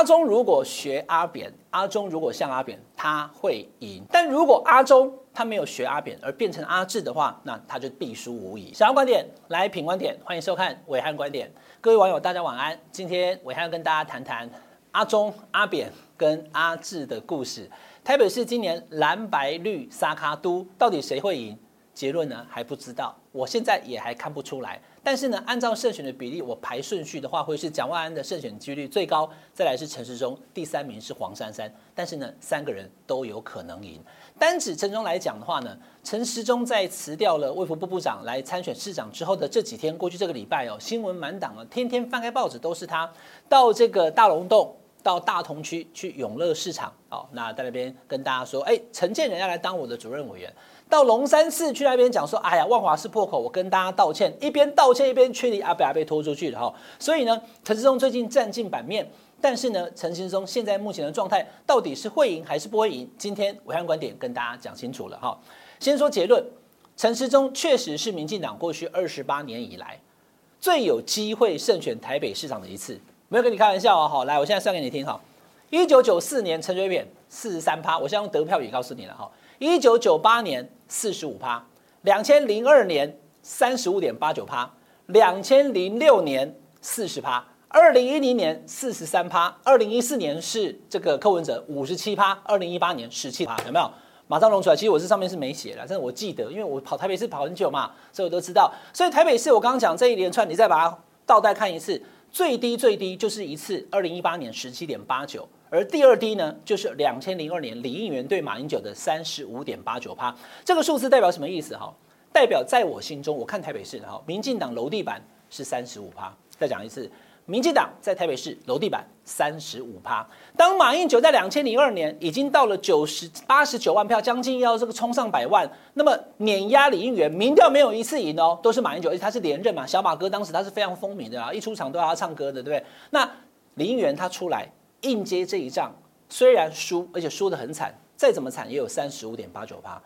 阿中如果学阿扁，阿中如果像阿扁，他会赢。但如果阿中他没有学阿扁而变成阿志的话，那他就必输无疑。想要观点来品观点，欢迎收看伟汉观点。各位网友，大家晚安。今天伟汉要跟大家谈谈阿中、阿扁跟阿志的故事。台北市今年蓝白绿沙卡都，到底谁会赢？结论呢还不知道，我现在也还看不出来。但是呢，按照胜选的比例，我排顺序的话，会是蒋万安的胜选几率最高，再来是陈时中，第三名是黄珊珊。但是呢，三个人都有可能赢。单指陈时中来讲的话呢，陈时中在辞掉了卫福部部长来参选市长之后的这几天，过去这个礼拜哦，新闻满档了，天天翻开报纸都是他到这个大龙洞。到大同区去永乐市场，好，那在那边跟大家说，哎，陈建仁要来当我的主任委员。到龙山寺去那边讲说，哎呀，万华是破口，我跟大家道歉，一边道歉一边确立阿北阿被拖出去了哈。所以呢，陈时中最近占尽版面，但是呢，陈时中现在目前的状态到底是会赢还是不会赢？今天暐瀚观点跟大家讲清楚了哈。先说结论，陈时中确实是民进党过去二十八年以来最有机会胜选台北市长的一次。没有跟你开玩笑啊！好，来，我现在算给你听哈。一九九四年陈水扁四十三趴，我现在用得票率告诉你了哈。一九九八年四十五趴，两千零二年三十五点八九趴，两千零六年四十趴，二零一零年四十三趴，二零一四年是这个柯文哲五十七趴，二零一八年十七趴，有没有？马上弄出来。其实我这上面是没写的，但是我记得，因为我跑台北市跑很久嘛，所以我都知道。所以台北市我刚刚讲这一连串，你再把它倒带看一次。最低最低就是一次，二零一八年十七点八九，而第二低呢，就是两千零二年李应元对马英九的三十五点八九趴。这个数字代表什么意思？哈，代表在我心中，我看台北市哈，民进党楼地板是三十五趴。再讲一次。民进党在台北市楼地板三十五趴，当马英九在两千零二年已经到了九十八十九万票，将近要这个冲上百万，那么碾压李应元，民调没有一次赢哦，都是马英九，而且他是连任嘛，小马哥当时他是非常风靡的啊，一出场都要他唱歌的，对不对？那李应元他出来硬接这一仗，虽然输，而且输得很惨，再怎么惨也有三十五点八九趴。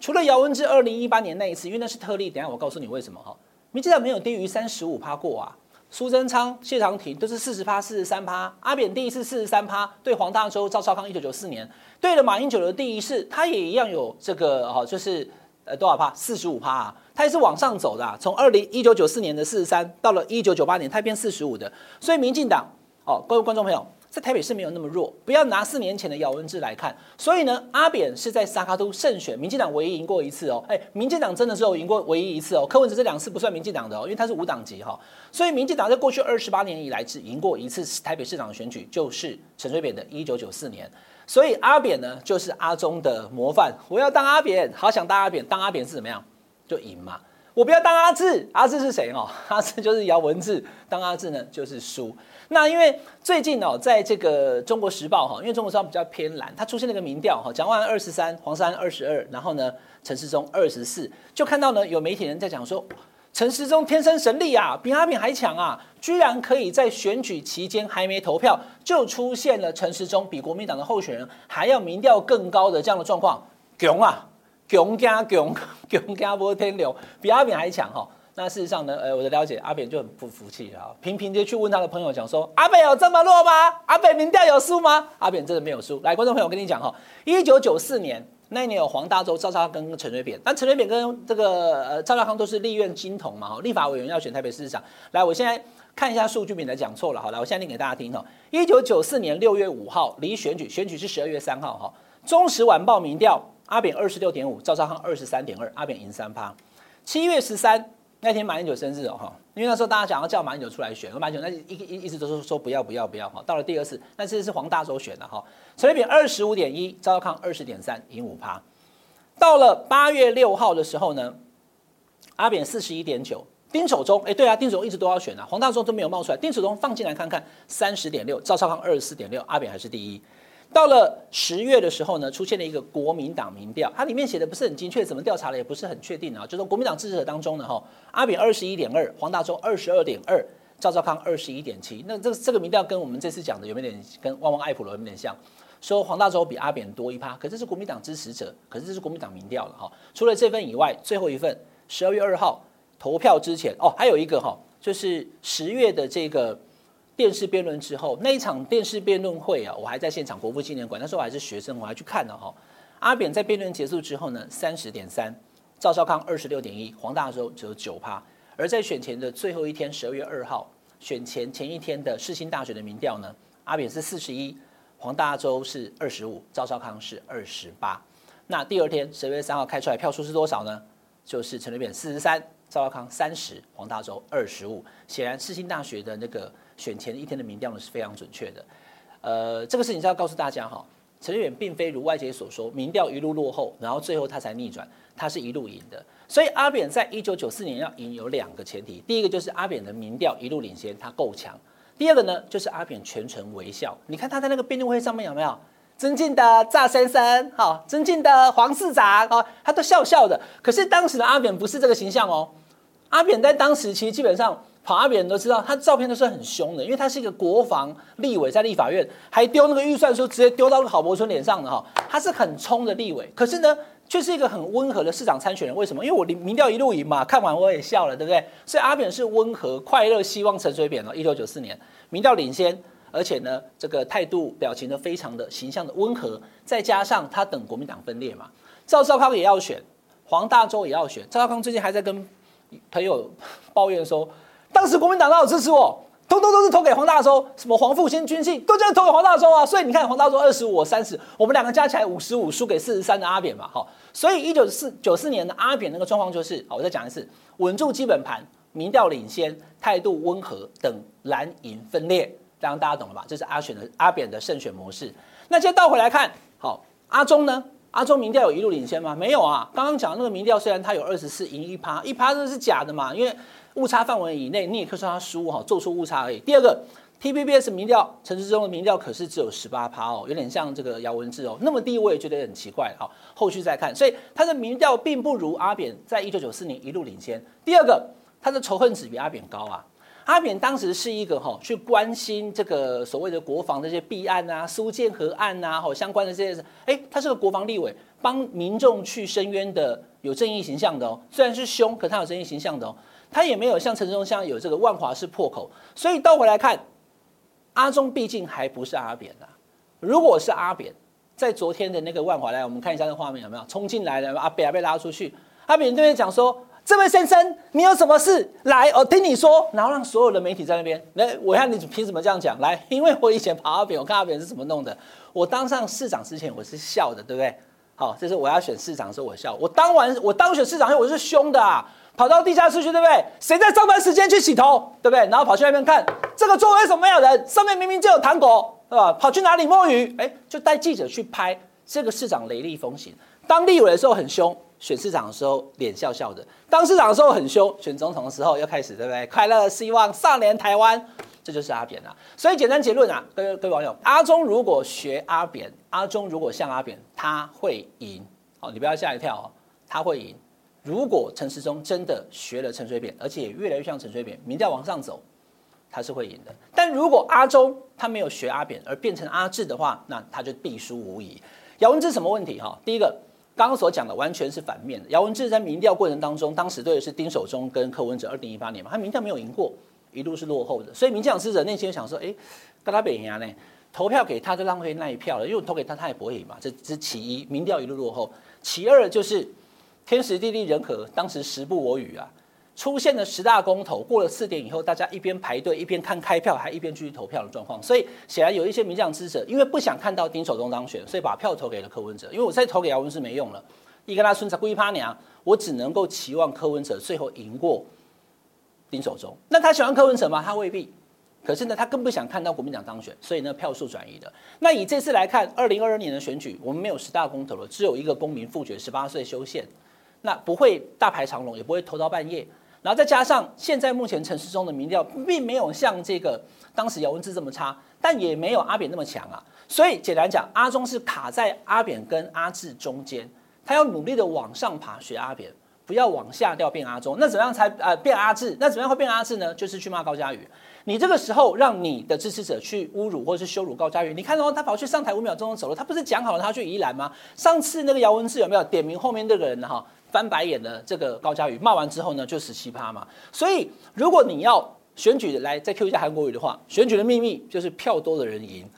除了姚文智二零一八年那一次，因为那是特例，等下我告诉你为什么哈，民进党没有低于三十五趴过啊。苏贞昌、谢长廷都是四十趴、四十三趴。阿扁第一次四十三趴，对黄大洲、赵少康，一九九四年对了马英九的第一次，他也一样有这个哈，就是呃多少趴？四十五趴啊，他也是往上走的啊，从二零一九九四年的四十三到了一九九八年，他变四十五的。所以民进党哦，各位观众朋友。在台北市没有那么弱，不要拿四年前的姚文智来看。所以呢，阿扁是在三脚督胜选，民进党唯一赢过一次哦。哎，民进党真的是有赢过唯一一次哦。柯文哲这两次不算民进党的哦，因为他是无党籍哈。所以民进党在过去二十八年以来只赢过一次台北市长的选举，就是陈水扁的一九九四年。所以阿扁呢，就是阿中的模范。我要当阿扁，好想当阿扁，当阿扁是怎么样？就赢嘛。我不要当阿志，阿志是谁哦？阿志就是姚文智，当阿志呢就是输。那因为最近哦，在这个《中国时报》哈，因为《中国时报》比较偏蓝，它出现了一个民调哈，蒋万二十三，黄珊二十二，然后呢，陈时中二十四，就看到呢有媒体人在讲说，陈时中天生神力啊，比阿扁还强啊，居然可以在选举期间还没投票就出现了陈时中比国民党的候选人还要民调更高的这样的状况，强啊，强加强，强加波 天流，比阿扁还强哈。那事实上呢，呃，我的了解，阿扁就很不服气啊，频频的去问他的朋友，讲说，阿扁有这么弱吗？阿扁民调有输吗？阿扁真的没有输。来，观众朋友，我跟你讲哈，一九九四年那一年有黄大洲、赵少康跟陈水扁，但陈水扁跟这个呃赵少康都是立院金童嘛，哈，立法委员要选台北市长。来，我现在看一下数据，免得讲错了，好，来，我现在念给大家听哈。一九九四年六月五号离选举，选举是十二月三号哈。中时晚报民调，阿扁二十六点五，赵少康二十三点二，阿扁赢三趴。七月十三。那天马英九生日哦哈，因为那时候大家想要叫马英九出来选，马英九那一一一直都是说不要不要不要哈。到了第二次，那次是黄大洲选的哈，陈水扁二十五点一，赵少康二十点三，赢五趴。到了八月六号的时候呢，阿扁四十一点九，丁守中哎对啊，丁守中一直都要选啊，黄大洲都没有冒出来，丁守中放进来看看，三十点六，赵少康二十四点六，阿扁还是第一。到了十月的时候呢，出现了一个国民党民调，它里面写的不是很精确，怎么调查的也不是很确定啊。就是说国民党支持者当中呢，哈，阿扁二十一点二，黄大洲二十二点二，赵少康二十一点七。那这这个民调跟我们这次讲的有没有点跟旺旺爱普罗有没有点像？说黄大洲比阿扁多一趴，可是这是国民党支持者，可是这是国民党民调了哈。除了这份以外，最后一份十二月二号投票之前哦，还有一个哈，就是十月的这个。电视辩论之后，那一场电视辩论会啊，我还在现场国父纪念馆，那时候我还是学生，我还去看了哈。阿扁在辩论结束之后呢，三十点三，赵少康二十六点一，黄大洲只有九趴。而在选前的最后一天，十二月二号，选前前一天的世新大学的民调呢，阿扁是四十一，黄大洲是二十五，赵少康是二十八。那第二天十二月三号开出来票数是多少呢？就是陈水扁四十三，赵少康三十，黄大洲二十五。显然世新大学的那个选前一天的民调呢是非常准确的。呃，这个事情是要告诉大家哈。陈水扁并非如外界所说，民调一路落后，然后最后他才逆转，他是一路赢的。所以阿扁在一九九四年要赢有两个前提，第一个就是阿扁的民调一路领先，他够强；第二个呢，就是阿扁全程微笑。你看他在那个辩论会上面有没有尊敬的赵先生，好，尊敬的黄市长，哦，他都笑笑的。可是当时的阿扁不是这个形象哦，阿扁在当时其实基本上。跑阿扁都知道，他照片都是很凶的，因为他是一个国防立委，在立法院还丢那个预算书，直接丢到郝柏村脸上的哈。他是很冲的立委，可是呢，却是一个很温和的市长参选人。为什么？因为我民调一路赢嘛，看完我也笑了，对不对？所以阿扁是温和、快乐，希望陈水扁哦。一九九四年民调领先，而且呢，这个态度、表情都非常的形象的温和，再加上他等国民党分裂嘛，赵少康也要选，黄大洲也要选。赵少康最近还在跟朋友抱怨说。当时国民党都有支持我，通通都是投给黄大洲，什么黄复兴军庆都这样投给黄大洲啊。所以你看黄大洲二十五，我三十，我们两个加起来五十五，输给四十三的阿扁嘛。好，所以一九四九四年的阿扁那个状况就是，好，我再讲一次，稳住基本盘，民调领先，态度温和，等蓝营分裂，这样大家懂了吧？这是阿选的阿扁的胜选模式。那接着倒回来看，好，阿中呢？阿中民调有一路领先吗？没有啊。刚刚讲那个民调虽然他有二十四赢一趴，一趴这是假的嘛，因为。误差范围以内，你也可以说他输哈，做出误差而已。第二个，TVBS 民调陈时中的民调可是只有十八趴哦，有点像这个姚文智哦，那么低我也觉得很奇怪哈。后续再看，所以他的民调并不如阿扁在一九九四年一路领先。第二个，他的仇恨值比阿扁高啊。阿扁当时是一个哈去关心这个所谓的国防这些弊案啊、苏建和案呐，哈相关的这些，哎，他是个国防立委，帮民众去申冤的，有正义形象的哦。虽然是凶，可他有正义形象的哦。他也没有像陈时中像有这个万华式破口，所以倒回来看，阿中毕竟还不是阿扁呐。如果是阿扁，在昨天的那个万华来，我们看一下那画面有没有冲进来了阿扁被拉出去，阿扁对面讲说：“这位先生，你有什么事来？我听你说。”然后让所有的媒体在那边来，我看你凭什么这样讲？来，因为我以前跑阿扁，我看阿扁是怎么弄的。我当上市长之前，我是笑的，对不对？好，这是我要选市长的时候我笑。我当完我当选市长后，我是凶的啊。跑到地下室去，对不对？谁在上班时间去洗头，对不对？然后跑去那边看这个座位为什么没有人？上面明明就有糖果，是吧？跑去哪里摸鱼？哎，就带记者去拍这个市长雷厉风行。当立委的时候很凶，选市长的时候脸笑笑的；当市长的时候很凶，选总统的时候又开始，对不对？快乐希望少年台湾，这就是阿扁啊。所以简单结论啊，各位各位网友，阿中如果学阿扁，阿中如果像阿扁，他会赢。好，你不要吓一跳哦，他会赢。如果陈时中真的学了陈水扁，而且越来越像陈水扁，民调往上走，他是会赢的。但如果阿中他没有学阿扁，而变成阿志的话，那他就必输无疑。姚文智什么问题？哈，第一个，刚刚所讲的完全是反面的。姚文智在民调过程当中，当时对的是丁守中跟柯文哲，二零一八年嘛，他民调没有赢过，一路是落后的。所以民进党支持者内心想说，哎，跟他北赢呢，投票给他就浪费那一票了，因为投给他他也不会赢嘛。这是其一，民调一路落后。其二就是。天时地利人和，当时时不我与啊，出现了十大公投，过了四点以后，大家一边排队一边看开票，还一边继续投票的状况。所以显然有一些民进支持者，因为不想看到丁守中当选，所以把票投给了柯文哲。因为我再投给姚文是没用了，一跟他孙才故意趴娘，我只能够期望柯文哲最后赢过丁守中。那他喜欢柯文哲吗？他未必。可是呢，他更不想看到国民党当选，所以呢，票数转移的。那以这次来看，二零二二年的选举，我们没有十大公投了，只有一个公民复决，十八岁修宪。那不会大排长龙，也不会投到半夜。然后再加上现在目前陈时中的民调，并没有像这个当时姚文智这么差，但也没有阿扁那么强啊。所以简单讲，阿中是卡在阿扁跟阿志中间，他要努力的往上爬学阿扁，不要往下掉变阿中。那怎么样才呃变阿智？那怎么样会变阿智呢？就是去骂高嘉瑜。你这个时候让你的支持者去侮辱或是羞辱高嘉瑜，你看到他跑去上台五秒钟走了，他不是讲好了他去宜兰吗？上次那个姚文智有没有点名后面那个人哈？翻白眼的这个高嘉瑜骂完之后呢，就十七趴嘛。所以如果你要选举来再 Q 一下韩国瑜的话，选举的秘密就是票多的人赢。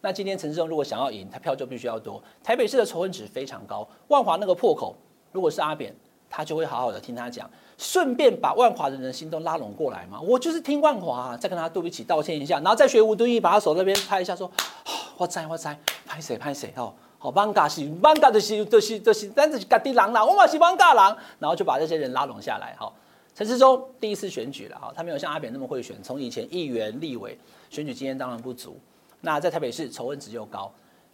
那今天陈志忠如果想要赢，他票就必须要多。台北市的仇恨值非常高，万华那个破口，如果是阿扁，他就会好好的听他讲，顺便把万华的人心都拉拢过来嘛。我就是听万华，再跟他对不起道歉一下，然后再学吴敦义，把他手那边拍一下，说，我在我在，拍谁拍谁哦。好，艋舺是艋舺的是的是的是，但是家己人啦，我嘛是艋舺人，然后就把这些人拉拢下来。好，陈时中第一次选举了，哈，他没有像阿扁那么会选，从以前议员、立委选举经验当然不足。那在台北市仇恨值又高，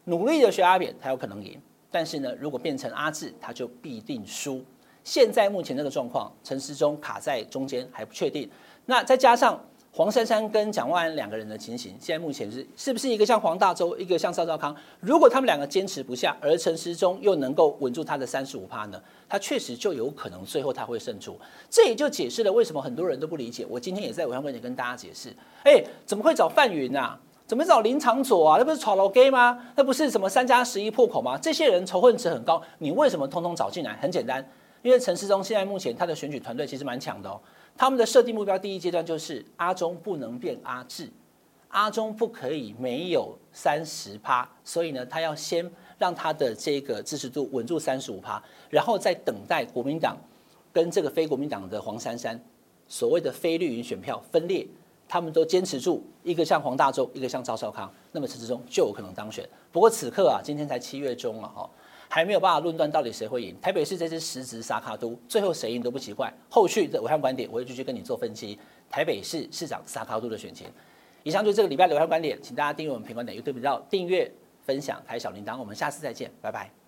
努力的学阿扁，他有可能赢。但是呢，如果变成阿志，他就必定输。现在目前这个状况，陈时中卡在中间还不确定。那再加上。黄珊珊跟蒋万安两个人的情形，现在目前是是不是一个像黄大洲，一个像赵少康？如果他们两个坚持不下，而陈时中又能够稳住他的三十五趴呢？他确实就有可能最后他会胜出。这也就解释了为什么很多人都不理解。我今天也在暐瀚观点跟大家解释，哎，怎么会找范云啊？怎么找林长佐啊？那不是炒楼 gay 吗？那不是什么三加十一破口吗？这些人仇恨值很高，你为什么通通找进来？很简单，因为陈时中现在目前他的选举团队其实蛮强的哦。他们的设定目标，第一阶段就是阿中不能变阿智，阿中不可以没有三十趴，所以呢，他要先让他的这个支持度稳住三十五趴，然后再等待国民党跟这个非国民党的黄珊珊所谓的非绿营选票分裂，他们都坚持住，一个像黄大洲，一个像赵少康，那么陈志忠就有可能当选。不过此刻啊，今天才七月中了哈。还没有办法论断到底谁会赢。台北市这支实质沙卡都，最后谁赢都不奇怪。后续的武汉观点，我会继续跟你做分析。台北市市长沙卡都的选情。以上就是这个礼拜的武汉观点，请大家订阅我们平观点 YouTube 频道，订阅、分享、开小铃铛。我们下次再见，拜拜。